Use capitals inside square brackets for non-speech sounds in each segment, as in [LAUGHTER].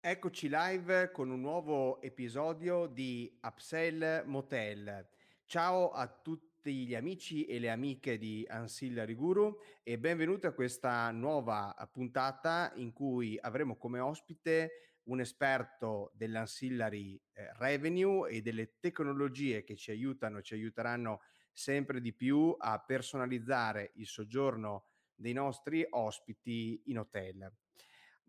Eccoci live con un nuovo episodio di Upsell Motel. Ciao a tutti gli amici e le amiche di Ancillary Guru e benvenuti a questa nuova puntata in cui avremo come ospite un esperto dell'ancillary eh, revenue e delle tecnologie che ci aiutano ci aiuteranno sempre di più a personalizzare il soggiorno dei nostri ospiti in hotel.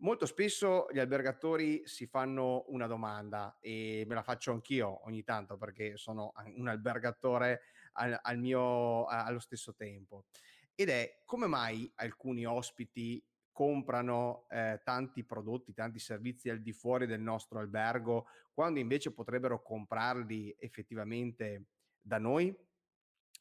Molto spesso gli albergatori si fanno una domanda e me la faccio anch'io ogni tanto perché sono un albergatore al, al mio, allo stesso tempo. Ed è come mai alcuni ospiti comprano eh, tanti prodotti, tanti servizi al di fuori del nostro albergo, quando invece potrebbero comprarli effettivamente da noi?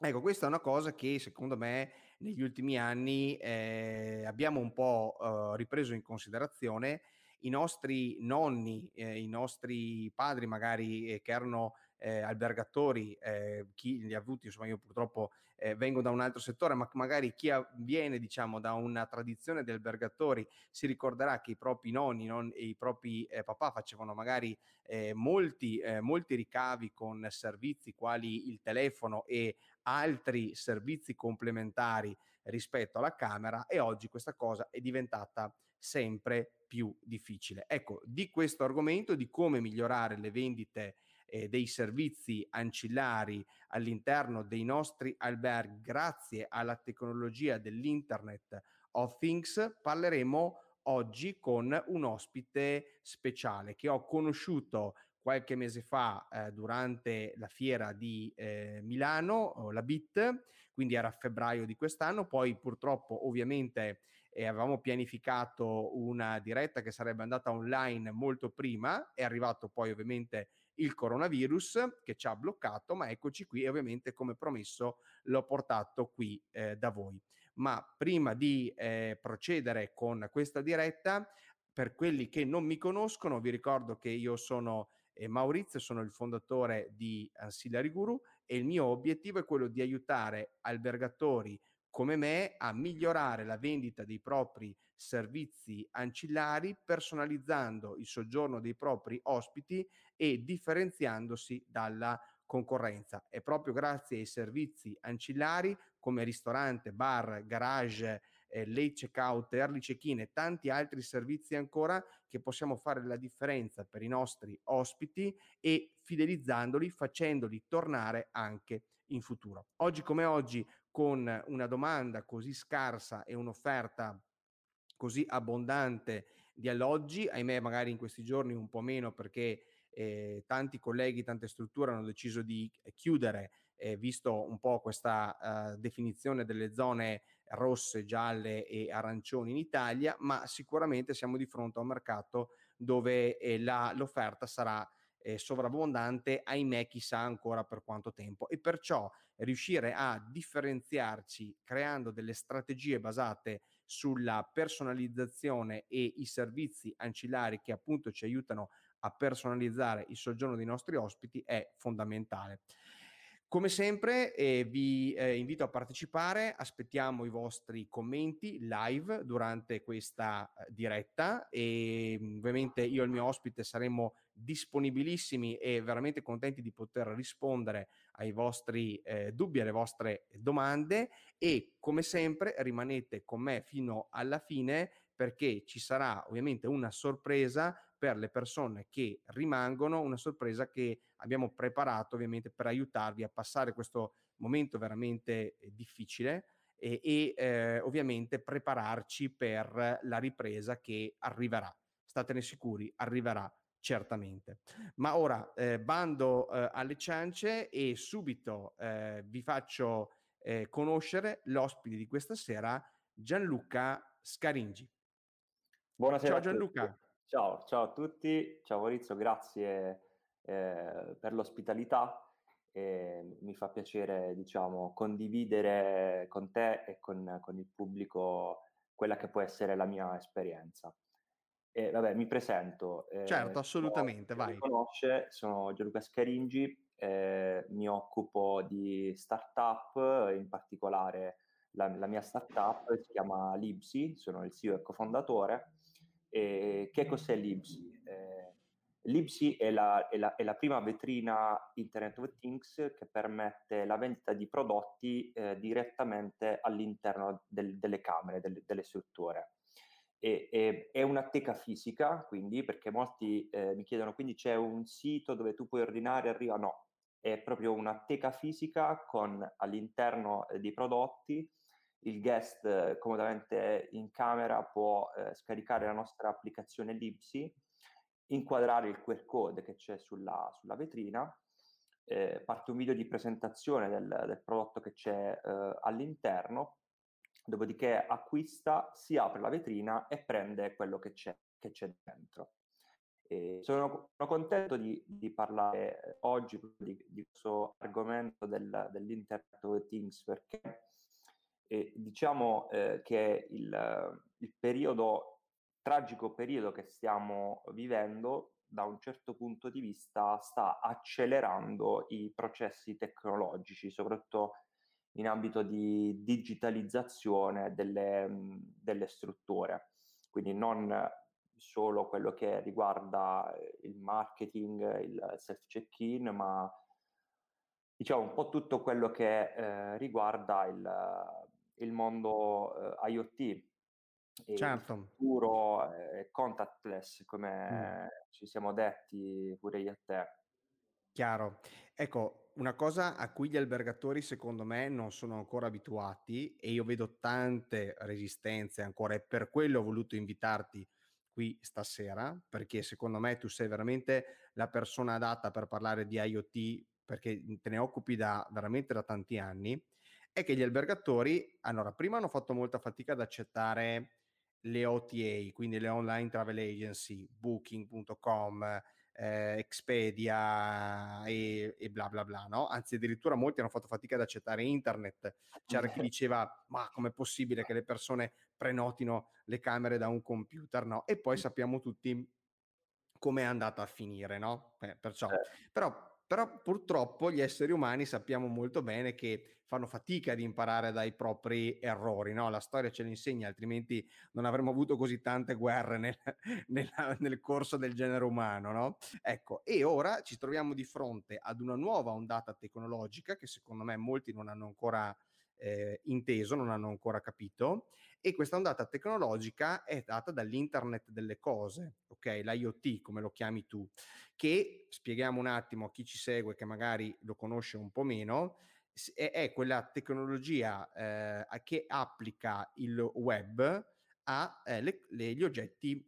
Ecco, questa è una cosa che secondo me negli ultimi anni eh, abbiamo un po' eh, ripreso in considerazione. I nostri nonni, eh, i nostri padri magari eh, che erano eh, albergatori, eh, chi li ha avuti, insomma io purtroppo eh, vengo da un altro settore, ma magari chi viene diciamo da una tradizione di albergatori si ricorderà che i propri nonni non, e i propri eh, papà facevano magari eh, molti, eh, molti ricavi con servizi quali il telefono e altri servizi complementari rispetto alla Camera e oggi questa cosa è diventata sempre più difficile. Ecco, di questo argomento, di come migliorare le vendite eh, dei servizi ancillari all'interno dei nostri alberghi grazie alla tecnologia dell'Internet of Things, parleremo oggi con un ospite speciale che ho conosciuto qualche mese fa eh, durante la fiera di eh, Milano, la BIT, quindi era febbraio di quest'anno, poi purtroppo ovviamente eh, avevamo pianificato una diretta che sarebbe andata online molto prima, è arrivato poi ovviamente il coronavirus che ci ha bloccato, ma eccoci qui e ovviamente come promesso l'ho portato qui eh, da voi. Ma prima di eh, procedere con questa diretta, per quelli che non mi conoscono, vi ricordo che io sono eh, Maurizio, sono il fondatore di Ancillary Guru e il mio obiettivo è quello di aiutare albergatori come me a migliorare la vendita dei propri servizi ancillari personalizzando il soggiorno dei propri ospiti e differenziandosi dalla concorrenza. È proprio grazie ai servizi ancillari come ristorante, bar, garage, eh, late checkout, early check-in e tanti altri servizi ancora che possiamo fare la differenza per i nostri ospiti e fidelizzandoli, facendoli tornare anche in futuro. Oggi come oggi con una domanda così scarsa e un'offerta così abbondante di alloggi, ahimè magari in questi giorni un po' meno perché eh, tanti colleghi, tante strutture hanno deciso di chiudere, eh, visto un po' questa uh, definizione delle zone rosse, gialle e arancioni in Italia, ma sicuramente siamo di fronte a un mercato dove eh, la, l'offerta sarà eh, sovrabbondante, ahimè chissà ancora per quanto tempo. E perciò riuscire a differenziarci creando delle strategie basate sulla personalizzazione e i servizi ancillari che appunto ci aiutano a personalizzare il soggiorno dei nostri ospiti è fondamentale. Come sempre eh, vi eh, invito a partecipare, aspettiamo i vostri commenti live durante questa eh, diretta e mm, ovviamente io e il mio ospite saremo disponibilissimi e veramente contenti di poter rispondere ai vostri eh, dubbi, alle vostre domande e come sempre rimanete con me fino alla fine perché ci sarà ovviamente una sorpresa per le persone che rimangono, una sorpresa che abbiamo preparato ovviamente per aiutarvi a passare questo momento veramente eh, difficile e, e eh, ovviamente prepararci per la ripresa che arriverà. Statene sicuri, arriverà certamente. Ma ora eh, bando eh, alle ciance e subito eh, vi faccio eh, conoscere l'ospite di questa sera, Gianluca Scaringi. Buonasera. Ciao Gianluca. Ciao, ciao a tutti, ciao Maurizio, grazie eh, per l'ospitalità. E mi fa piacere, diciamo, condividere con te e con, con, il pubblico quella che può essere la mia esperienza. E vabbè, mi presento. Eh, certo, assolutamente, vai. Mi conosce, sono Gianluca Scaringi, eh, mi occupo di startup, in particolare la, la, mia startup si chiama Libsi, sono il CEO e cofondatore. E che cos'è Libsi? Eh, Libsi è la, è, la, è la, prima vetrina Internet of Things che permette la vendita di prodotti eh, direttamente all'interno del, delle camere, del, delle strutture. E, e, è una teca fisica, quindi, perché molti eh, mi chiedono, quindi c'è un sito dove tu puoi ordinare e arriva? No, è proprio una teca fisica con all'interno eh, dei prodotti il guest eh, comodamente in camera può eh, scaricare la nostra applicazione Libsi, inquadrare il QR code che c'è sulla, sulla vetrina, eh, parte un video di presentazione del, del prodotto che c'è eh, all'interno, dopodiché acquista, si apre la vetrina e prende quello che c'è, che c'è dentro. E sono, sono, contento di, di, parlare oggi di, di questo argomento del, dell'Internet of Things perché eh, diciamo eh, che il, il periodo, tragico periodo che stiamo vivendo da un certo punto di vista sta accelerando i processi tecnologici, soprattutto in ambito di digitalizzazione delle, delle strutture. Quindi non solo quello che riguarda il marketing, il self check-in, ma diciamo un po' tutto quello che eh, riguarda il, il mondo eh, IoT e certo. il futuro eh, contactless, come mm. ci siamo detti pure io e te. Chiaro. Ecco, una cosa a cui gli albergatori secondo me non sono ancora abituati e io vedo tante resistenze ancora e per quello ho voluto invitarti qui stasera perché secondo me tu sei veramente la persona adatta per parlare di IoT perché te ne occupi da veramente da tanti anni è che gli albergatori, allora, prima hanno fatto molta fatica ad accettare le OTA, quindi le online travel agency, booking.com, eh, Expedia e, e, bla bla bla, no? Anzi, addirittura molti hanno fatto fatica ad accettare internet. C'era chi [LAUGHS] diceva, ma com'è possibile che le persone prenotino le camere da un computer, no? E poi sappiamo tutti come è andata a finire, no? Eh, perciò, eh. però però purtroppo gli esseri umani sappiamo molto bene che fanno fatica ad imparare dai propri errori, no? La storia ce l'insegna, altrimenti non avremmo avuto così tante guerre nel, [LAUGHS] nel, nel corso del genere umano, no? Ecco, e ora ci troviamo di fronte ad una nuova ondata tecnologica che secondo me molti non hanno ancora eh, inteso, non hanno ancora capito, e questa ondata tecnologica è data dall'internet delle cose, ok? L'IoT come lo chiami tu, che spieghiamo un attimo a chi ci segue che magari lo conosce un po' meno, è, quella tecnologia eh, che applica il web agli eh, oggetti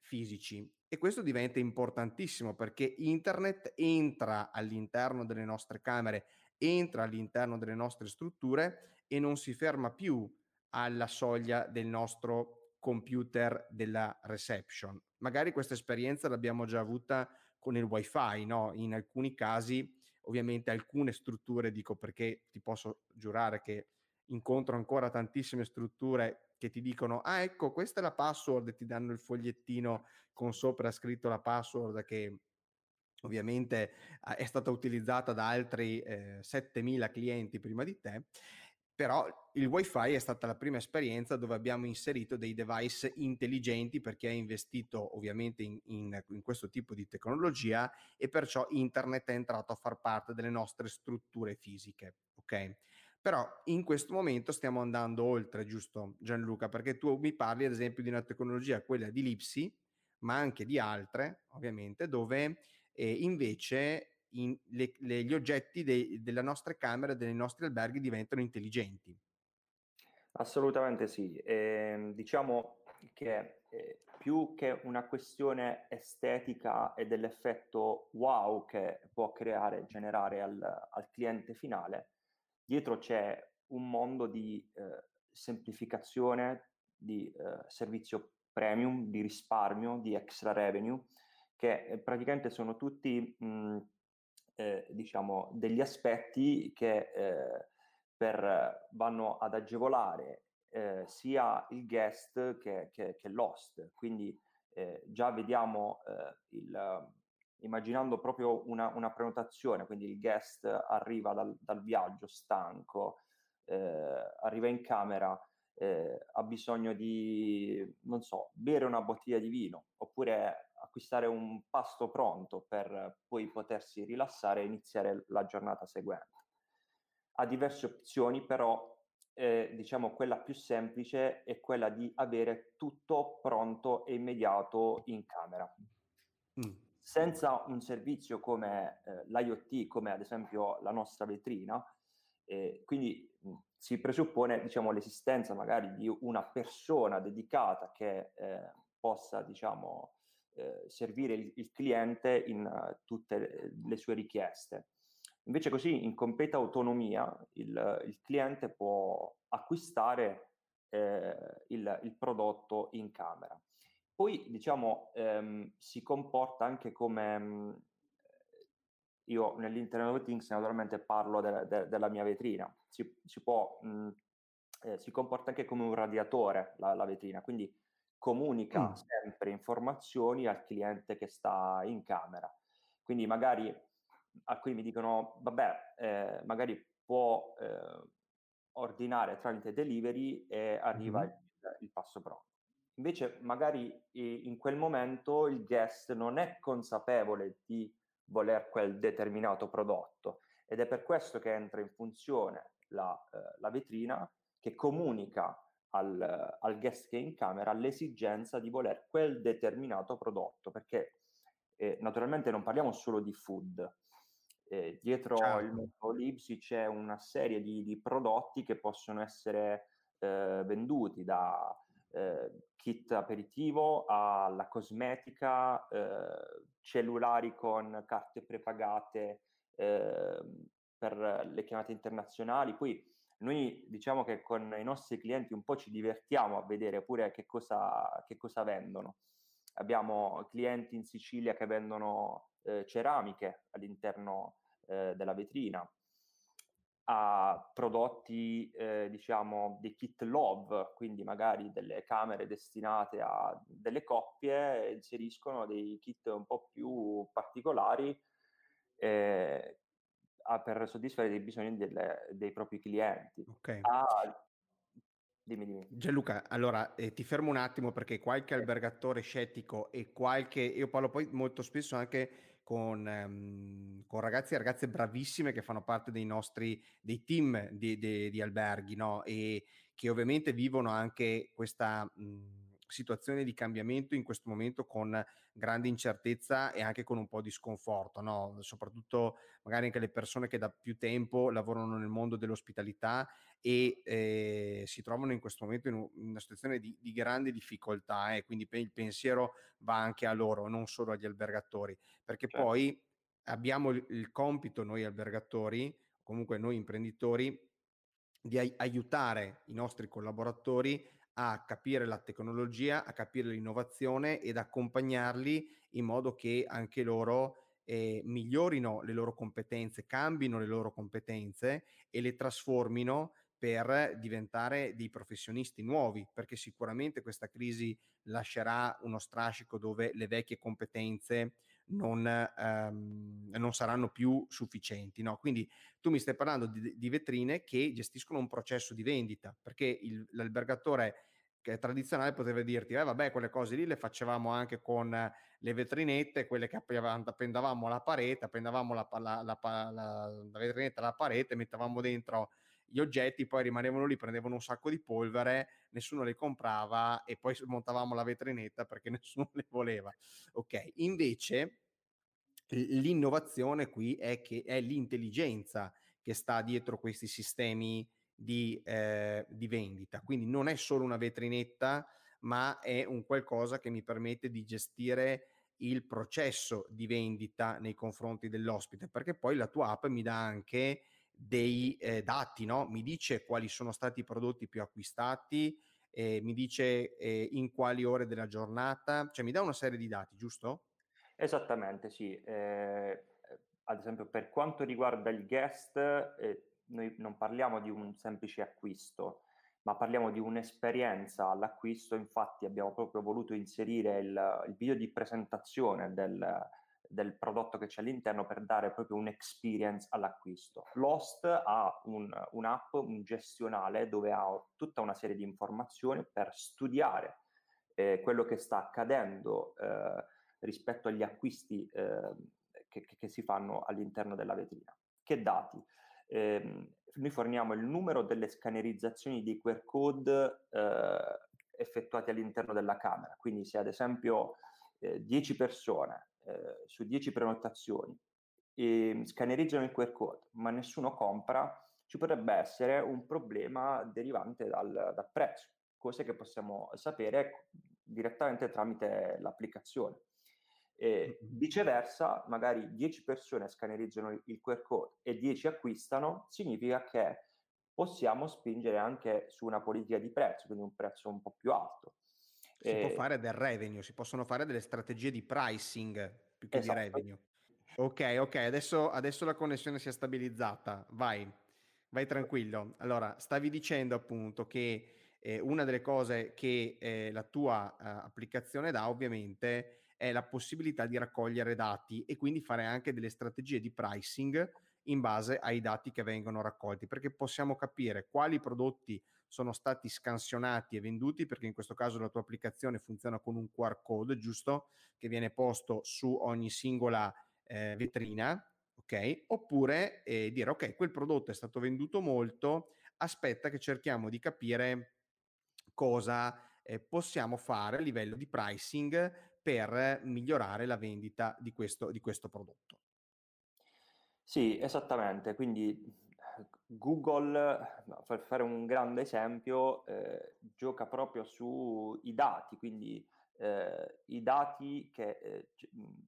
fisici. E questo diventa importantissimo perché internet entra all'interno delle nostre camere, entra all'interno delle nostre strutture e non si ferma più alla soglia del nostro computer della reception. Magari questa esperienza l'abbiamo già avuta con il wifi, no? In alcuni casi, ovviamente alcune strutture, dico perché ti posso giurare che incontro ancora tantissime strutture che ti dicono ah ecco questa è la password e ti danno il fogliettino con sopra scritto la password che ovviamente è stata utilizzata da altri eh, 7000 clienti prima di te però il wifi è stata la prima esperienza dove abbiamo inserito dei device intelligenti perché ha investito ovviamente in, in, in, questo tipo di tecnologia e perciò internet è entrato a far parte delle nostre strutture fisiche ok? Però in questo momento stiamo andando oltre giusto Gianluca? Perché tu mi parli ad esempio di una tecnologia quella di Lipsi ma anche di altre ovviamente dove eh, invece in, le, le, gli oggetti de, delle nostre camere, dei nostri alberghi diventano intelligenti. Assolutamente sì. Eh, diciamo che eh, più che una questione estetica e dell'effetto wow che può creare, generare al, al cliente finale, dietro c'è un mondo di eh, semplificazione, di eh, servizio premium, di risparmio, di extra revenue, che eh, praticamente sono tutti mh, eh, diciamo, degli aspetti che eh, per, vanno ad agevolare eh, sia il guest che, che, che l'host. Quindi eh, già vediamo eh, il, immaginando proprio una, una prenotazione, quindi il guest arriva dal, dal viaggio stanco, eh, arriva in camera, ha bisogno di, non so, bere una bottiglia di vino oppure acquistare un pasto pronto per poi potersi rilassare e iniziare la giornata seguente. Ha diverse opzioni, però eh, diciamo quella più semplice è quella di avere tutto pronto e immediato in camera. Mm. Senza un servizio come eh, l'IoT, come ad esempio la nostra vetrina, eh, quindi mh, si presuppone diciamo, l'esistenza magari di una persona dedicata che eh, possa diciamo, eh, servire il, il, cliente in uh, tutte le sue richieste. Invece così in completa autonomia il, il cliente può acquistare eh, il, il, prodotto in camera. Poi diciamo ehm, si comporta anche come mm, io nell'Internet of Things naturalmente parlo de, de, della mia vetrina, si, si può mh, mm, eh, si comporta anche come un radiatore la, la vetrina, quindi comunica mm. sempre informazioni al cliente che sta in camera. Quindi magari alcuni mi dicono, vabbè, eh, magari può eh, ordinare tramite delivery e arriva mm-hmm. il, il, passo pronto. Invece magari in quel momento il guest non è consapevole di voler quel determinato prodotto ed è per questo che entra in funzione la, eh, la vetrina che comunica al, al, guest che è in camera l'esigenza di voler quel determinato prodotto, perché eh, naturalmente non parliamo solo di food, eh, dietro certo. il mondo Lipsi c'è una serie di, di, prodotti che possono essere eh, venduti da eh, kit aperitivo alla cosmetica, eh, cellulari con carte prepagate ehm, per le chiamate internazionali. Poi noi diciamo che con i nostri clienti un po' ci divertiamo a vedere pure che cosa, che cosa vendono. Abbiamo clienti in Sicilia che vendono eh, ceramiche all'interno eh, della vetrina, a prodotti, eh, diciamo, dei kit love, quindi magari delle camere destinate a delle coppie, inseriscono dei kit un po' più particolari eh, per soddisfare dei bisogni delle, dei propri clienti. Okay. Ah, dimmi, dimmi. Gianluca, allora eh, ti fermo un attimo perché qualche albergatore scettico e qualche, io parlo poi molto spesso anche con, ehm, con, ragazzi e ragazze bravissime che fanno parte dei nostri dei team di, di, di alberghi no? e che ovviamente vivono anche questa mh, situazione di cambiamento in questo momento con grande incertezza e anche con un po' di sconforto, no? soprattutto magari anche le persone che da più tempo lavorano nel mondo dell'ospitalità e eh, si trovano in questo momento in, una situazione di, di grande difficoltà e eh? quindi il pensiero va anche a loro, non solo agli albergatori, perché certo. poi abbiamo il, compito noi albergatori, comunque noi imprenditori, di ai- aiutare i nostri collaboratori a capire la tecnologia, a capire l'innovazione ed accompagnarli in modo che anche loro eh, migliorino le loro competenze, cambino le loro competenze e le trasformino per diventare dei professionisti nuovi, perché sicuramente questa crisi lascerà uno strascico dove le vecchie competenze non, ehm, non saranno più sufficienti. No? Quindi tu mi stai parlando di, di, vetrine che gestiscono un processo di vendita, perché il, l'albergatore tradizionale poteva dirti, eh, vabbè, quelle cose lì le facevamo anche con le vetrinette, quelle che appendavamo alla parete, appendavamo la, la, la, la vetrinetta alla parete, mettevamo dentro gli oggetti poi rimanevano lì, prendevano un sacco di polvere, nessuno le comprava e poi montavamo la vetrinetta perché [LAUGHS] nessuno le voleva. Ok, invece l'innovazione qui è che è l'intelligenza che sta dietro questi sistemi di, eh, di vendita. Quindi non è solo una vetrinetta, ma è un qualcosa che mi permette di gestire il processo di vendita nei confronti dell'ospite, perché poi la tua app mi dà anche dei eh, dati, no? mi dice quali sono stati i prodotti più acquistati, eh, mi dice eh, in quali ore della giornata, cioè mi dà una serie di dati, giusto? Esattamente, sì. Eh, ad esempio, per quanto riguarda il guest, eh, noi non parliamo di un semplice acquisto, ma parliamo di un'esperienza all'acquisto. Infatti, abbiamo proprio voluto inserire il, il video di presentazione del, del prodotto che c'è all'interno per dare proprio un'experience all'acquisto. Lost ha un, un'app, un gestionale dove ha tutta una serie di informazioni per studiare eh, quello che sta accadendo eh, rispetto agli acquisti eh, che, che, si fanno all'interno della vetrina. Che dati? Eh, noi forniamo il numero delle scannerizzazioni dei QR code eh, effettuati all'interno della camera, quindi se ad esempio 10 eh, persone eh, su 10 prenotazioni e scannerizzano il QR code, ma nessuno compra, ci potrebbe essere un problema derivante dal, dal prezzo, cose che possiamo sapere direttamente tramite l'applicazione. E viceversa, magari 10 persone scannerizzano il QR code e 10 acquistano, significa che possiamo spingere anche su una politica di prezzo, quindi un prezzo un po' più alto. Si e... può fare del revenue, si possono fare delle strategie di pricing più che esatto. di revenue. Ok, ok, adesso, adesso la connessione si è stabilizzata, vai, vai tranquillo. Allora, stavi dicendo appunto che eh, una delle cose che eh, la tua eh, applicazione dà ovviamente è la possibilità di raccogliere dati e quindi fare anche delle strategie di pricing in base ai dati che vengono raccolti, perché possiamo capire quali prodotti sono stati scansionati e venduti, perché in questo caso la tua applicazione funziona con un QR code, giusto? Che viene posto su ogni singola eh, vetrina, ok? Oppure eh, dire, ok, quel prodotto è stato venduto molto, aspetta che cerchiamo di capire cosa eh, possiamo fare a livello di pricing per migliorare la vendita di questo, di questo prodotto. Sì, esattamente. Quindi Google, per fare un grande esempio, eh, gioca proprio sui dati, quindi eh, i dati che eh,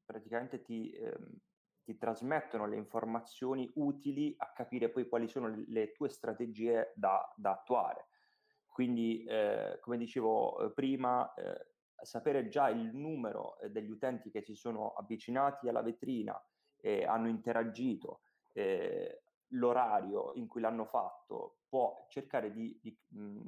praticamente ti, ehm, ti, trasmettono le informazioni utili a capire poi quali sono le, le tue strategie da, da attuare. Quindi, eh, come dicevo eh, prima, eh, sapere già il numero degli utenti che si sono avvicinati alla vetrina e hanno interagito, eh, l'orario in cui l'hanno fatto, può cercare di, di, mh,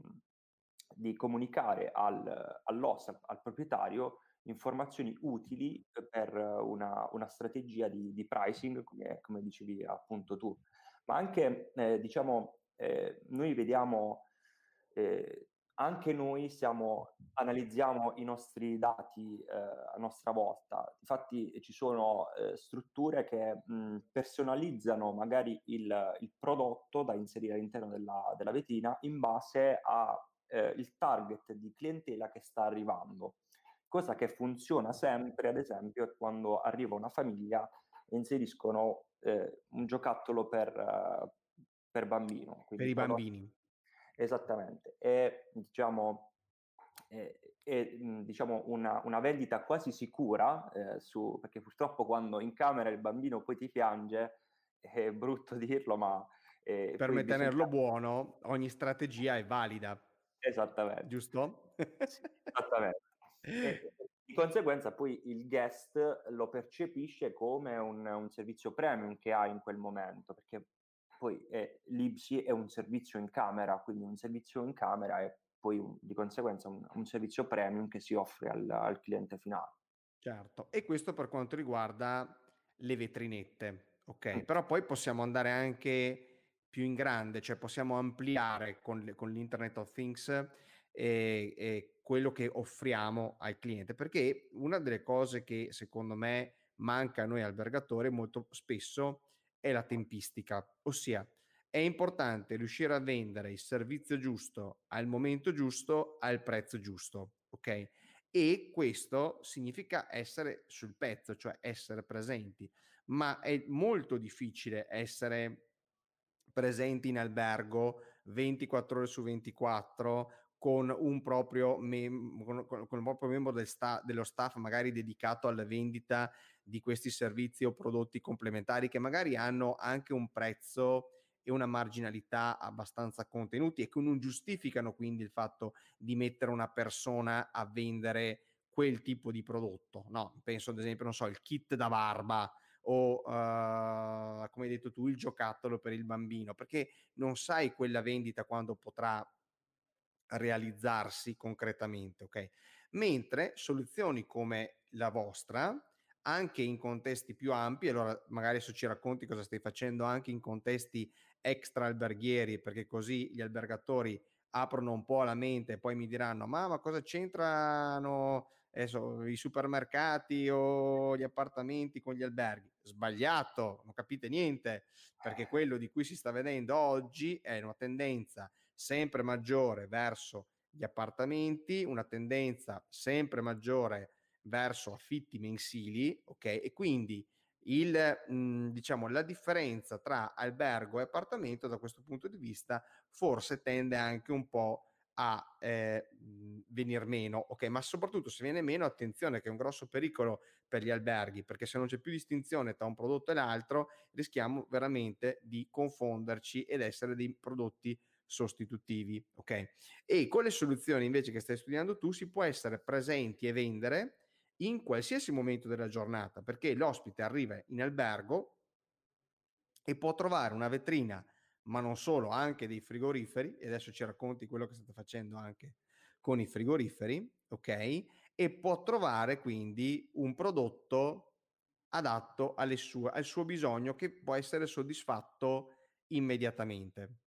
di comunicare al, all'OS, al, al, proprietario, informazioni utili per una, una strategia di, di pricing, come, come, dicevi appunto tu. Ma anche, eh, diciamo, eh, noi vediamo eh, anche noi siamo, analizziamo i nostri dati eh, a nostra volta. Infatti ci sono eh, strutture che mh, personalizzano magari il, il, prodotto da inserire all'interno della, della vetrina in base al eh, target di clientela che sta arrivando. Cosa che funziona sempre, ad esempio, quando arriva una famiglia e inseriscono eh, un giocattolo per, uh, per bambino. Per i bambini Esattamente, è diciamo, è, è, diciamo una, una, vendita quasi sicura, eh, su, perché purtroppo quando in camera il bambino poi ti piange, è brutto [LAUGHS] dirlo, ma... Eh, per tenerlo bisogna... buono, ogni strategia è valida. Esattamente. Giusto? Esattamente. [LAUGHS] E, di conseguenza poi il guest lo percepisce come un, un servizio premium che ha in quel momento, perché poi eh, l'IBSI è un servizio in camera, quindi un servizio in camera è poi un, di conseguenza un, un, servizio premium che si offre al, al cliente finale. Certo, e questo per quanto riguarda le vetrinette, ok? Mm. Però poi possiamo andare anche più in grande, cioè possiamo ampliare con, le, con l'Internet of Things e, e quello che offriamo al cliente, perché una delle cose che secondo me manca a noi albergatori molto spesso è la tempistica, ossia è importante riuscire a vendere il servizio giusto al momento giusto al prezzo giusto, ok? E questo significa essere sul pezzo, cioè essere presenti, ma è molto difficile essere presenti in albergo 24 ore su 24 con un proprio, mem- con, con, un proprio membro del sta- dello staff magari dedicato alla vendita di questi servizi o prodotti complementari che magari hanno anche un prezzo e una marginalità abbastanza contenuti e che non giustificano quindi il fatto di mettere una persona a vendere quel tipo di prodotto. No, penso ad esempio, non so, il kit da barba o uh, come hai detto tu il giocattolo per il bambino, perché non sai quella vendita quando potrà realizzarsi concretamente, ok? Mentre soluzioni come la vostra anche in contesti più ampi. Allora, magari adesso ci racconti cosa stai facendo anche in contesti extra alberghieri, perché così gli albergatori aprono un po' la mente e poi mi diranno: ma, ma cosa c'entrano adesso, i supermercati o gli appartamenti con gli alberghi? Sbagliato, non capite niente, perché quello di cui si sta vedendo oggi è una tendenza sempre maggiore verso gli appartamenti, una tendenza sempre maggiore verso affitti mensili, ok? E quindi il, mh, diciamo, la differenza tra albergo e appartamento da questo punto di vista forse tende anche un po' a eh, venir meno, ok? Ma soprattutto se viene meno, attenzione che è un grosso pericolo per gli alberghi, perché se non c'è più distinzione tra un prodotto e l'altro, rischiamo veramente di confonderci ed essere dei prodotti sostitutivi, ok? E con le soluzioni invece che stai studiando tu si può essere presenti e vendere in qualsiasi momento della giornata, perché l'ospite arriva in albergo e può trovare una vetrina, ma non solo, anche dei frigoriferi, e adesso ci racconti quello che state facendo anche con i frigoriferi, ok? E può trovare quindi un prodotto adatto sue, al suo bisogno che può essere soddisfatto immediatamente.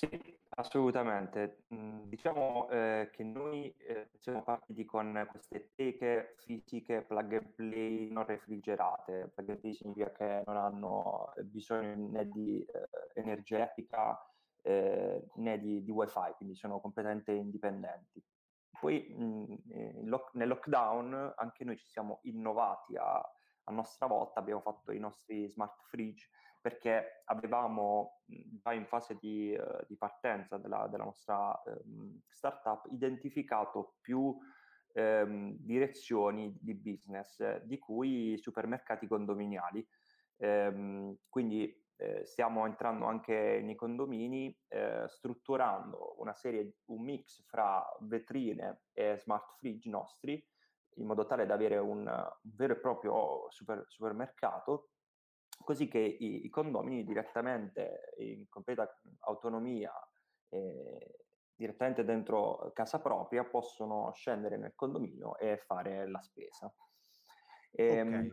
Sì, assolutamente. Mhmm, diciamo, ehm, che noi, ehm, siamo partiti con queste teche fisiche plug and play non refrigerate. Plug and play significa che non hanno bisogno né di, ehm, energetica, ehm, né di di wifi, quindi sono completamente indipendenti. Poi, mhmm, ehm, lock nel lockdown anche noi ci siamo innovati a a nostra volta, abbiamo fatto i nostri smart fridge perché avevamo già in fase di, uh, di partenza della, della nostra um, startup identificato più um, direzioni di business, di cui supermercati condominiali. Um, quindi eh, stiamo entrando anche nei condomini eh, strutturando una serie, un mix fra vetrine e smart fridge nostri in modo tale da avere un, un vero e proprio super, supermercato così che i, i condomini direttamente in completa autonomia eh, direttamente dentro casa propria possono scendere nel condominio e fare la spesa. E, ehm, okay.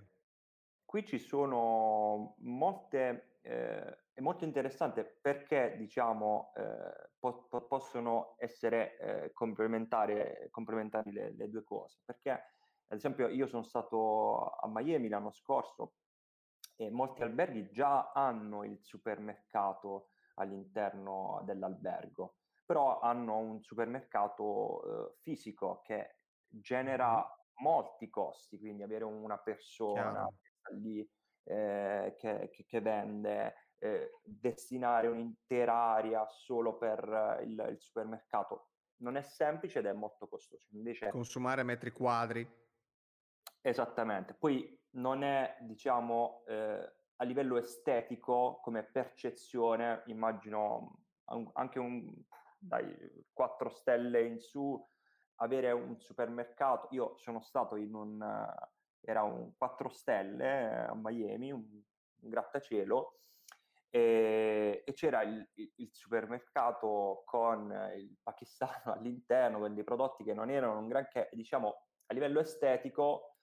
Qui ci sono molte, eh, è molto interessante perché diciamo eh, po- po- possono essere eh, complementari, complementari le, le, due cose. Perché ad esempio io sono stato a Miami l'anno scorso e molti alberghi già hanno il supermercato all'interno dell'albergo, però hanno un supermercato eh, fisico che genera molti costi, quindi avere una persona Chiaro. che sta lì eh, che, che, che, vende, eh, destinare un'intera area solo per il, il, supermercato non è semplice ed è molto costoso. Invece, Consumare metri quadri. Esattamente. Poi non è, diciamo, eh, a livello estetico, come percezione, immagino anche un, dai 4 stelle in su, avere un supermercato. Io sono stato in un, era un 4 stelle a Miami, un, un grattacielo, e, e c'era il, il, supermercato con il pakistano [LAUGHS] all'interno, con dei prodotti che non erano un granché, diciamo, a livello estetico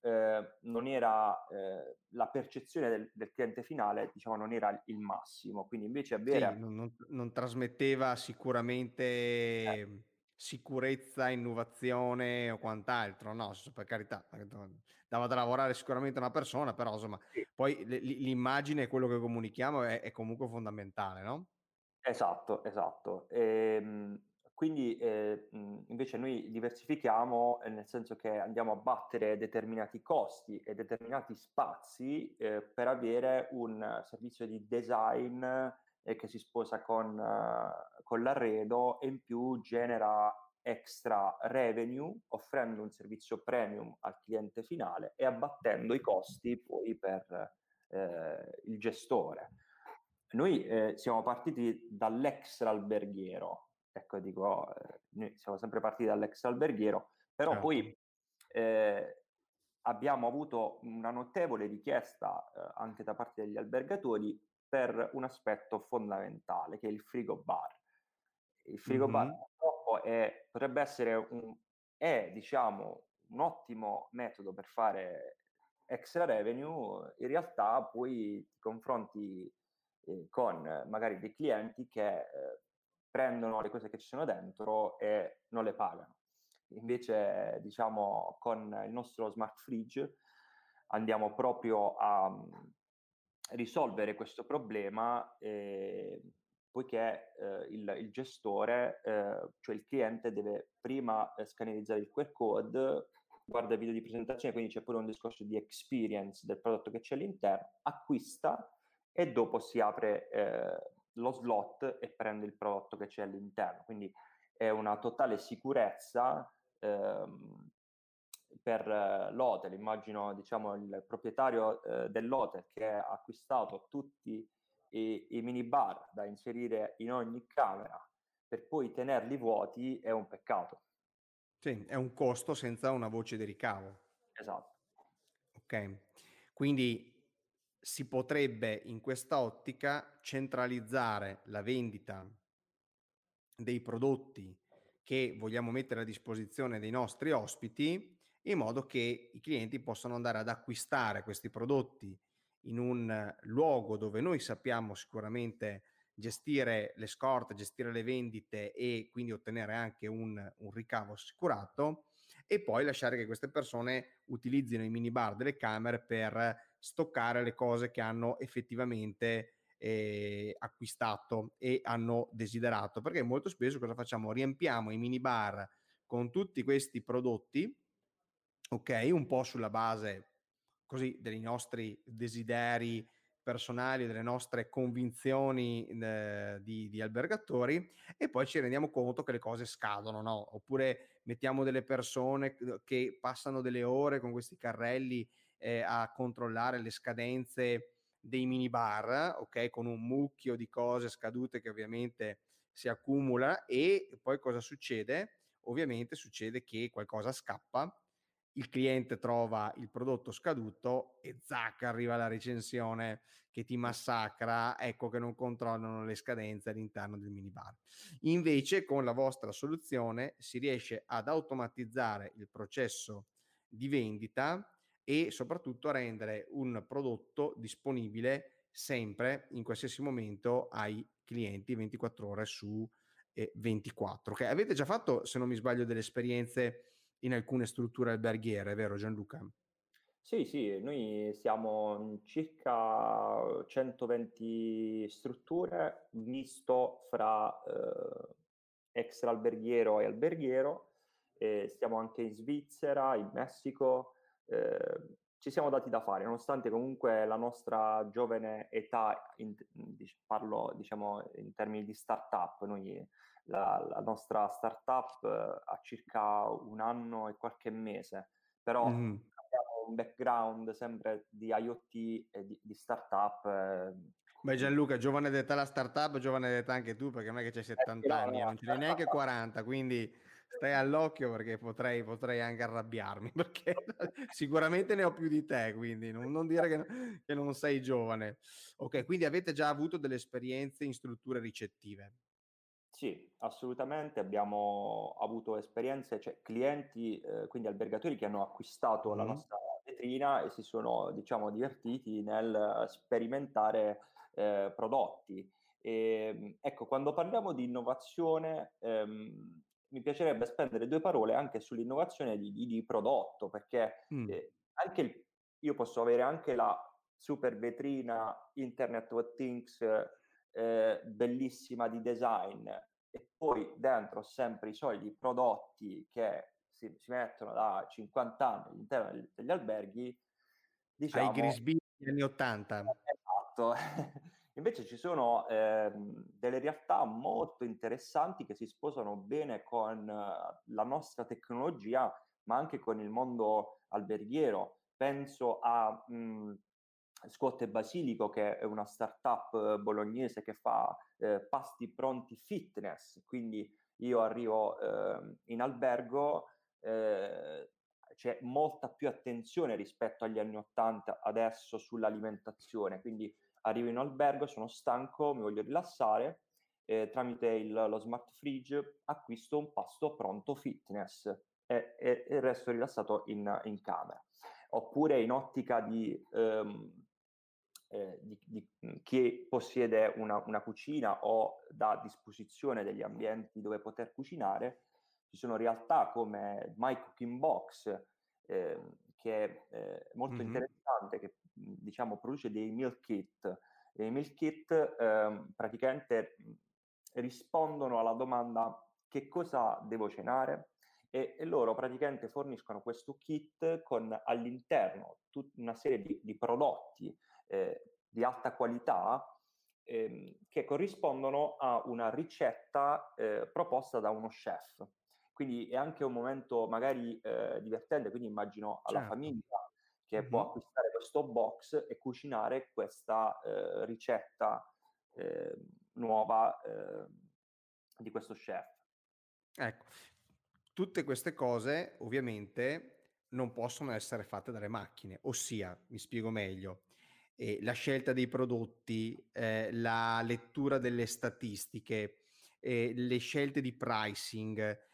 eh, non era eh, la percezione del, del, cliente finale, diciamo, non era il massimo. Quindi invece avere... Sì, non, non, non, trasmetteva sicuramente eh. sicurezza, innovazione o quant'altro, no, per carità, dava da lavorare sicuramente una persona, però insomma, sì. poi l'immagine e quello che comunichiamo è, è comunque fondamentale, no? Esatto, esatto. Ehm, quindi eh, invece noi diversifichiamo eh, nel senso che andiamo a battere determinati costi e determinati spazi eh, per avere un servizio di design eh, che si sposa con, uh, con l'arredo e in più genera extra revenue offrendo un servizio premium al cliente finale e abbattendo i costi poi per eh, il gestore. Noi eh, siamo partiti dall'extra alberghiero, ecco, dico, eh, noi siamo sempre partiti dall'ex alberghiero, però certo. poi eh, abbiamo avuto una notevole richiesta eh, anche da parte degli albergatori per un aspetto fondamentale, che è il frigo bar. Il frigo mm-hmm. bar purtroppo è, potrebbe essere un, è, diciamo, un ottimo metodo per fare extra revenue, in realtà poi ti confronti eh, con magari dei clienti che eh, prendono le cose che ci sono dentro e non le pagano. Invece, diciamo, con il nostro smart fridge andiamo proprio a mm, risolvere questo problema eh, poiché eh, il, il, gestore, eh, cioè il cliente, deve prima eh, scannerizzare il QR code, guarda il video di presentazione, quindi c'è pure un discorso di experience del prodotto che c'è all'interno, acquista e dopo si apre eh, lo slot e prende il prodotto che c'è all'interno. Quindi è una totale sicurezza ehm, per eh, l'hotel. Immagino diciamo, il proprietario eh, dell'hotel che ha acquistato tutti i, i minibar da inserire in ogni camera per poi tenerli vuoti è un peccato. Sì, è un costo senza una voce di ricavo. Esatto. Ok, quindi si potrebbe in questa ottica centralizzare la vendita dei prodotti che vogliamo mettere a disposizione dei nostri ospiti in modo che i clienti possano andare ad acquistare questi prodotti in un luogo dove noi sappiamo sicuramente gestire le scorte, gestire le vendite e quindi ottenere anche un, un ricavo assicurato e poi lasciare che queste persone utilizzino i minibar delle camere per stoccare le cose che hanno effettivamente eh, acquistato e hanno desiderato perché molto spesso cosa facciamo riempiamo i minibar con tutti questi prodotti ok un po' sulla base così dei nostri desideri personali, delle nostre convinzioni eh, di, di, albergatori e poi ci rendiamo conto che le cose scadono, no? Oppure mettiamo delle persone che passano delle ore con questi carrelli eh, a controllare le scadenze dei minibar, ok? Con un mucchio di cose scadute che ovviamente si accumula e poi cosa succede? Ovviamente succede che qualcosa scappa il cliente trova il prodotto scaduto e zac arriva la recensione che ti massacra, ecco che non controllano le scadenze all'interno del minibar. Invece con la vostra soluzione si riesce ad automatizzare il processo di vendita e soprattutto a rendere un prodotto disponibile sempre in qualsiasi momento ai clienti 24 ore su 24. Okay. Avete già fatto, se non mi sbaglio, delle esperienze in alcune strutture alberghiere, vero Gianluca? Sì, sì, noi siamo in circa 120 strutture, misto fra eh, extra alberghiero e alberghiero, e stiamo anche in Svizzera, in Messico, eh, ci siamo dati da fare, nonostante comunque la nostra giovane età, in, parlo diciamo in termini di startup, noi la, la nostra startup eh, ha circa un anno e qualche mese, però mm. abbiamo un background sempre di IoT e di, di startup. Eh, Beh Gianluca, giovane d'età la startup, giovane d'età anche tu, perché non è che c'hai 70 eh, anni, no, non ce n'hai [LAUGHS] neanche 40, quindi stai all'occhio perché potrei, potrei anche arrabbiarmi, [LAUGHS] perché sicuramente ne ho più di te, quindi non, non dire che, che non sei giovane. Ok, quindi avete già avuto delle esperienze in strutture ricettive. Sì, assolutamente. Abbiamo avuto esperienze, cioè clienti, eh, quindi albergatori che hanno acquistato la nostra vetrina e si sono, diciamo, divertiti nel sperimentare eh, prodotti. E, ehm, ecco, quando parliamo di innovazione, ehm, mi piacerebbe spendere due parole anche sull'innovazione di, di, di prodotto, perché mm. eh, anche il, io posso avere anche la super vetrina Internet of Things eh, bellissima di design e poi dentro sempre i soliti prodotti che si, si mettono da 50 anni all'interno degli, degli alberghi, diciamo... Ai Grisby degli anni 80. Esatto. [LAUGHS] Invece ci sono eh, delle realtà molto interessanti che si sposano bene con la nostra tecnologia, ma anche con il mondo alberghiero. Penso a mh, Scott e Basilico, che è una startup eh, bolognese che fa eh, pasti pronti fitness, quindi io arrivo eh, in albergo, eh, c'è molta più attenzione rispetto agli anni 80 adesso sull'alimentazione, quindi arrivo in albergo, sono stanco, mi voglio rilassare, eh, tramite il, lo smart fridge acquisto un pasto pronto fitness e, e, il resto rilassato in, in camera. Oppure in ottica di, ehm, eh, di, di chi possiede una, una, cucina o dà a disposizione degli ambienti dove poter cucinare, ci sono realtà come My Cooking Box, eh, che è eh, molto mm-hmm. interessante, che diciamo produce dei meal kit. E I meal kit ehm, praticamente rispondono alla domanda che cosa devo cenare e, e loro praticamente forniscono questo kit con all'interno tutta una serie di, di prodotti eh, di alta qualità ehm, che corrispondono a una ricetta eh, proposta da uno chef. Quindi è anche un momento magari eh, divertente, quindi immagino alla certo. famiglia che mm-hmm. può acquistare questo box e cucinare questa eh, ricetta ehm, nuova ehm, di questo chef. Ecco, tutte queste cose ovviamente non possono essere fatte dalle macchine, ossia, mi spiego meglio, eh, la scelta dei prodotti, eh, la lettura delle statistiche, eh, le scelte di pricing,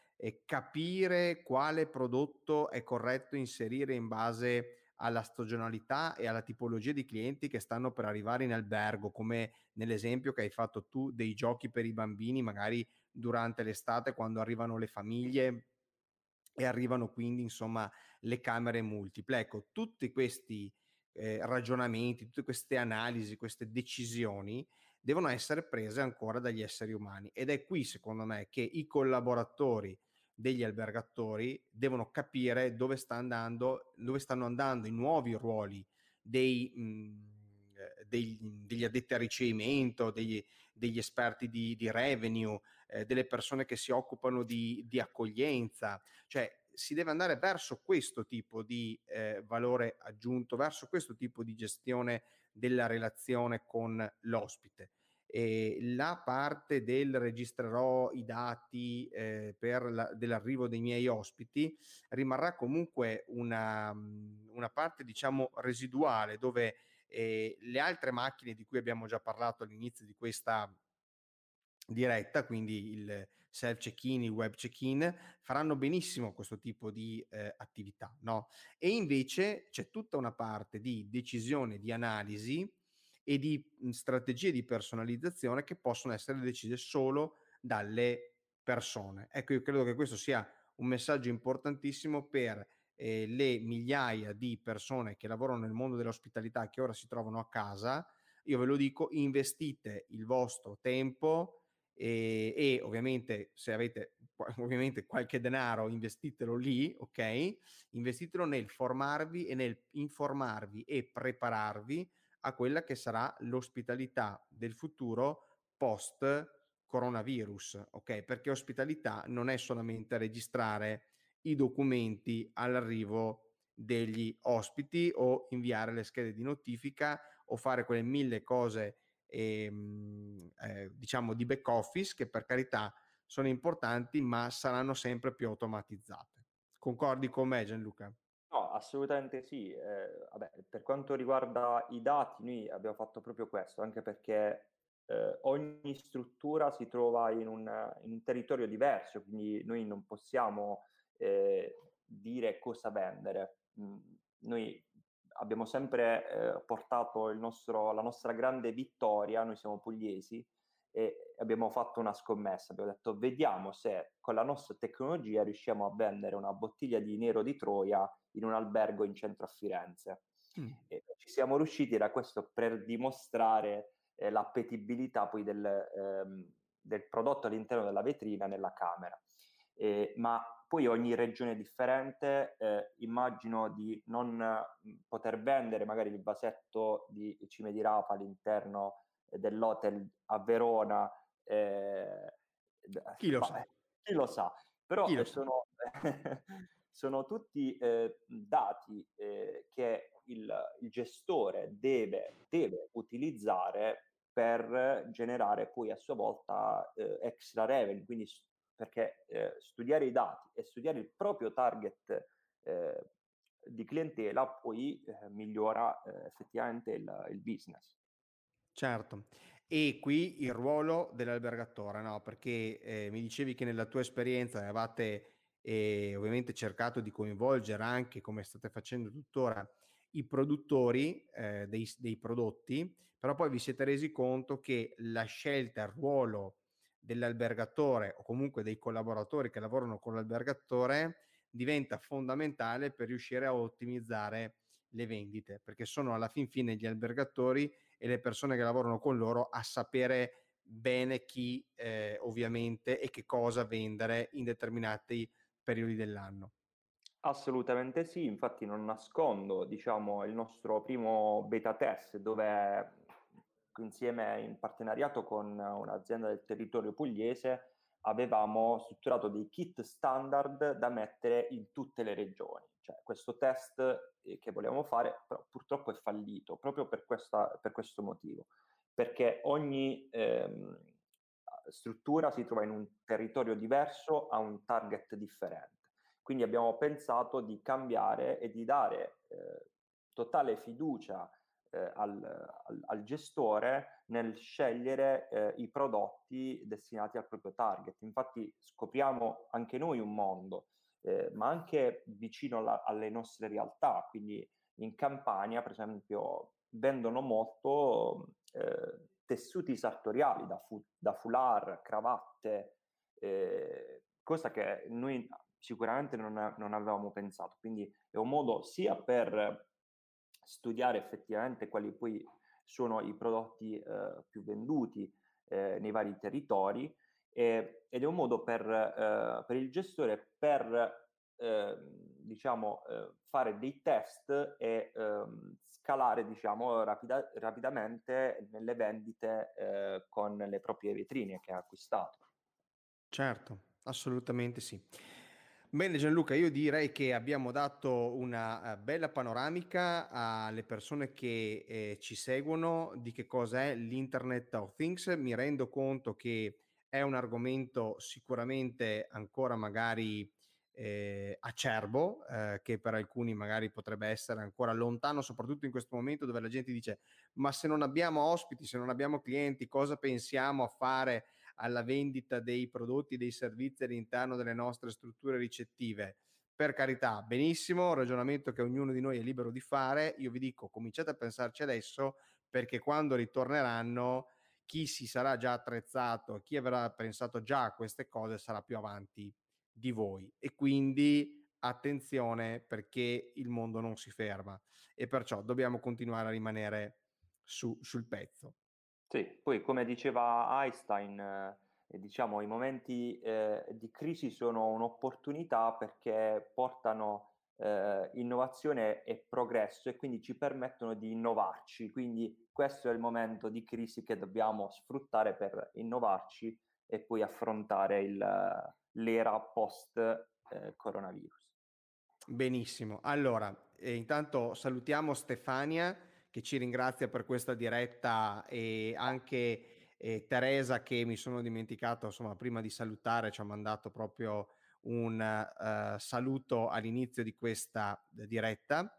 capire quale prodotto è corretto inserire in base alla stagionalità e alla tipologia di clienti che stanno per arrivare in albergo, come nell'esempio che hai fatto tu dei giochi per i bambini, magari durante l'estate quando arrivano le famiglie e arrivano quindi insomma le camere multiple. Ecco, tutti questi eh, ragionamenti, tutte queste analisi, queste decisioni devono essere prese ancora dagli esseri umani ed è qui secondo me che i collaboratori degli albergatori devono capire dove, sta andando, dove stanno andando i nuovi ruoli dei, mh, mhmm, degli, degli, addetti a ricevimento, degli, degli esperti di, di revenue, eh, delle persone che si occupano di, di, accoglienza, cioè si deve andare verso questo tipo di eh, valore aggiunto, verso questo tipo di gestione della relazione con l'ospite eh, la parte del registrerò i dati eh, per la, dell'arrivo dei miei ospiti rimarrà comunque una, mhmm, una parte diciamo residuale dove eh, le altre macchine di cui abbiamo già parlato all'inizio di questa diretta, quindi il self check-in, il web check-in, faranno benissimo questo tipo di eh, attività, no? E invece c'è tutta una parte di decisione, di analisi e di mhmm, strategie di personalizzazione che possono essere decise solo dalle persone. Ecco, io credo che questo sia un messaggio importantissimo per eh, le migliaia di persone che lavorano nel mondo dell'ospitalità che ora si trovano a casa. Io ve lo dico, investite il vostro tempo e, e ovviamente se avete [LAUGHS] ovviamente qualche denaro investitelo lì, ok? Investitelo nel formarvi e nel informarvi e prepararvi a quella che sarà l'ospitalità del futuro post coronavirus, ok? Perché ospitalità non è solamente registrare i documenti all'arrivo degli ospiti o inviare le schede di notifica o fare quelle mille cose ehm, eh, diciamo di back office che per carità sono importanti ma saranno sempre più automatizzate. Concordi con me Gianluca? Assolutamente sì. Eh, vabbè, per quanto riguarda i dati, noi abbiamo fatto proprio questo, anche perché eh, ogni struttura si trova in un, in un, territorio diverso, quindi noi non possiamo eh, dire cosa vendere. Mm, noi abbiamo sempre eh, portato nostro, la nostra grande vittoria, noi siamo pugliesi, e abbiamo fatto una scommessa, abbiamo detto vediamo se con la nostra tecnologia riusciamo a vendere una bottiglia di nero di Troia in un albergo in centro a Firenze. Mm. ci siamo riusciti da questo per dimostrare eh, l'appetibilità poi del, ehm, del, prodotto all'interno della vetrina nella camera. Eh, ma poi ogni regione è differente, eh, immagino di non mh, poter vendere magari il vasetto di cime di rapa all'interno dell'hotel a Verona. Eh, chi lo sa? Chi lo sa? Però lo sono, [LAUGHS] sono, tutti eh, dati eh, che il, il gestore deve, deve, utilizzare per generare poi a sua volta eh, extra revenue, quindi perché eh, studiare i dati e studiare il proprio target eh, di clientela poi migliora effettivamente il, il business. Certo. E qui il ruolo dell'albergatore, no? Perché eh, mi dicevi che nella tua esperienza avevate e ovviamente cercato di coinvolgere anche, come state facendo tuttora, i produttori eh, dei, dei prodotti, però poi vi siete resi conto che la scelta, il ruolo dell'albergatore o comunque dei collaboratori che lavorano con l'albergatore diventa fondamentale per riuscire a ottimizzare le vendite, perché sono alla fin fine gli albergatori e le persone che lavorano con loro a sapere bene chi eh, ovviamente e che cosa vendere in determinati periodi dell'anno. Assolutamente sì, infatti non nascondo, diciamo, il nostro primo beta test dove insieme in partenariato con un'azienda del territorio pugliese avevamo strutturato dei kit standard da mettere in tutte le regioni. Cioè, questo test eh, che volevamo fare però, purtroppo è fallito proprio per, questa, per questo motivo, perché ogni ehm, struttura si trova in un territorio diverso, ha un target differente. Quindi abbiamo pensato di cambiare e di dare eh, totale fiducia eh, al, al, al, gestore nel scegliere eh, i prodotti destinati al proprio target. Infatti scopriamo anche noi un mondo, eh, ma anche vicino alla, alle nostre realtà, quindi in Campania per esempio vendono molto eh, tessuti sartoriali da, fu- da foulard, cravatte, eh, cosa che noi sicuramente non, non avevamo pensato. Quindi è un modo sia per studiare effettivamente quali poi sono i prodotti eh, più venduti eh, nei vari territori e, ed è un modo per, eh, per il gestore per ehm, diciamo, eh, fare dei test e ehm, scalare diciamo, rapida, rapidamente nelle vendite eh, con le proprie vetrine che ha acquistato. Certo, assolutamente sì. Bene Gianluca, io direi che abbiamo dato una uh, bella panoramica alle persone che eh, ci seguono di che cosa è l'Internet of Things. Mi rendo conto che è un argomento sicuramente ancora magari eh, acerbo, eh, che per alcuni magari potrebbe essere ancora lontano, soprattutto in questo momento dove la gente dice ma se non abbiamo ospiti, se non abbiamo clienti, cosa pensiamo a fare? alla vendita dei prodotti, dei servizi all'interno delle nostre strutture ricettive. Per carità, benissimo, ragionamento che ognuno di noi è libero di fare. Io vi dico, cominciate a pensarci adesso perché quando ritorneranno chi si sarà già attrezzato, chi avrà pensato già a queste cose sarà più avanti di voi e quindi attenzione perché il mondo non si ferma e perciò dobbiamo continuare a rimanere su, sul pezzo. Sì, poi come diceva Einstein, eh, diciamo i momenti eh, di crisi sono un'opportunità perché portano eh, innovazione e progresso e quindi ci permettono di innovarci. Quindi questo è il momento di crisi che dobbiamo sfruttare per innovarci e poi affrontare il, l'era post eh, coronavirus. Benissimo. Allora, eh, intanto salutiamo Stefania che ci ringrazia per questa diretta e anche eh, Teresa che mi sono dimenticato, insomma, prima di salutare ci ha mandato proprio un uh, saluto all'inizio di questa diretta.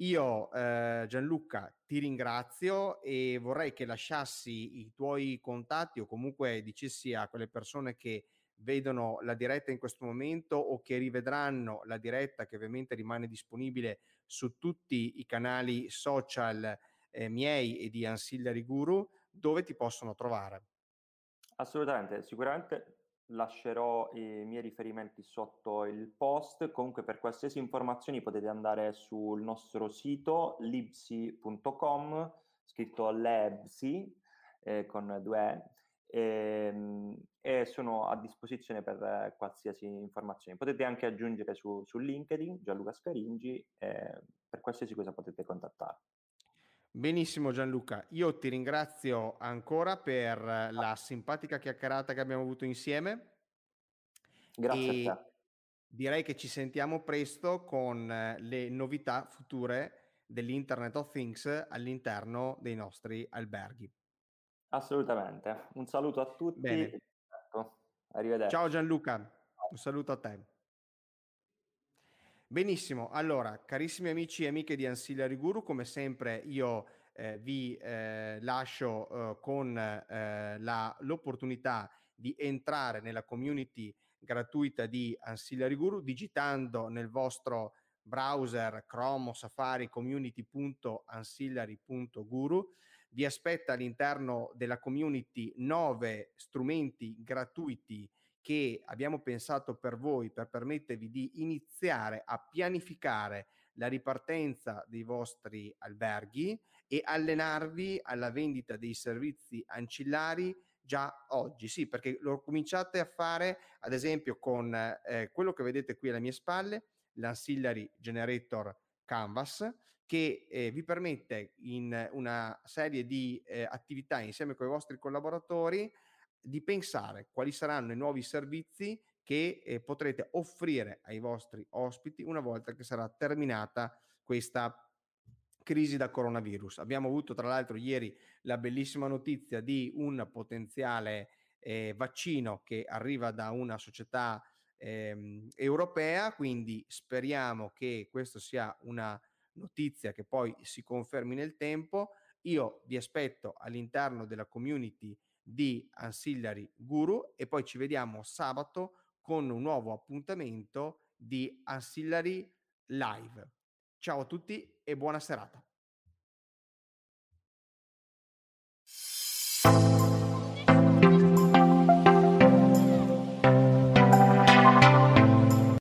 Io eh, Gianluca ti ringrazio e vorrei che lasciassi i tuoi contatti o comunque dicessi a quelle persone che vedono la diretta in questo momento o che rivedranno la diretta che ovviamente rimane disponibile su tutti i canali social eh, miei e di Ancillary Guru, dove ti possono trovare? Assolutamente, sicuramente lascerò i miei riferimenti sotto il post, comunque per qualsiasi informazione potete andare sul nostro sito libsi.com, scritto lebsi eh, con due e, ehm, e, sono a disposizione per qualsiasi informazione. Potete anche aggiungere su, su LinkedIn Gianluca Scaringi, eh, per qualsiasi cosa potete contattare. Benissimo Gianluca, io ti ringrazio ancora per la simpatica chiacchierata che abbiamo avuto insieme. Grazie e a te. Direi che ci sentiamo presto con le novità future dell'Internet of Things all'interno dei nostri alberghi. Assolutamente. Un saluto a tutti. Bene. Arrivederci. Ciao Gianluca, un saluto a te. Benissimo, allora carissimi amici e amiche di Ancillary Guru, come sempre io eh, vi eh, lascio eh, con eh, la, l'opportunità di entrare nella community gratuita di Ancillary Guru digitando nel vostro browser Chrome Safari community.ancillary.guru. Vi aspetta all'interno della community nove strumenti gratuiti che abbiamo pensato per voi per permettervi di iniziare a pianificare la ripartenza dei vostri alberghi e allenarvi alla vendita dei servizi ancillari già oggi. Sì, perché lo cominciate a fare ad esempio con eh, quello che vedete qui alle mie spalle, l'Ancillary Generator Canvas, che eh, vi permette in una serie di eh, attività insieme con i vostri collaboratori di pensare quali saranno i nuovi servizi che eh, potrete offrire ai vostri ospiti una volta che sarà terminata questa crisi da coronavirus. Abbiamo avuto tra l'altro ieri la bellissima notizia di un potenziale eh, vaccino che arriva da una società eh, europea, quindi speriamo che questa sia una notizia che poi si confermi nel tempo. Io vi aspetto all'interno della community di Ancillary Guru e poi ci vediamo sabato con un nuovo appuntamento di Ancillary Live. Ciao a tutti e buona serata.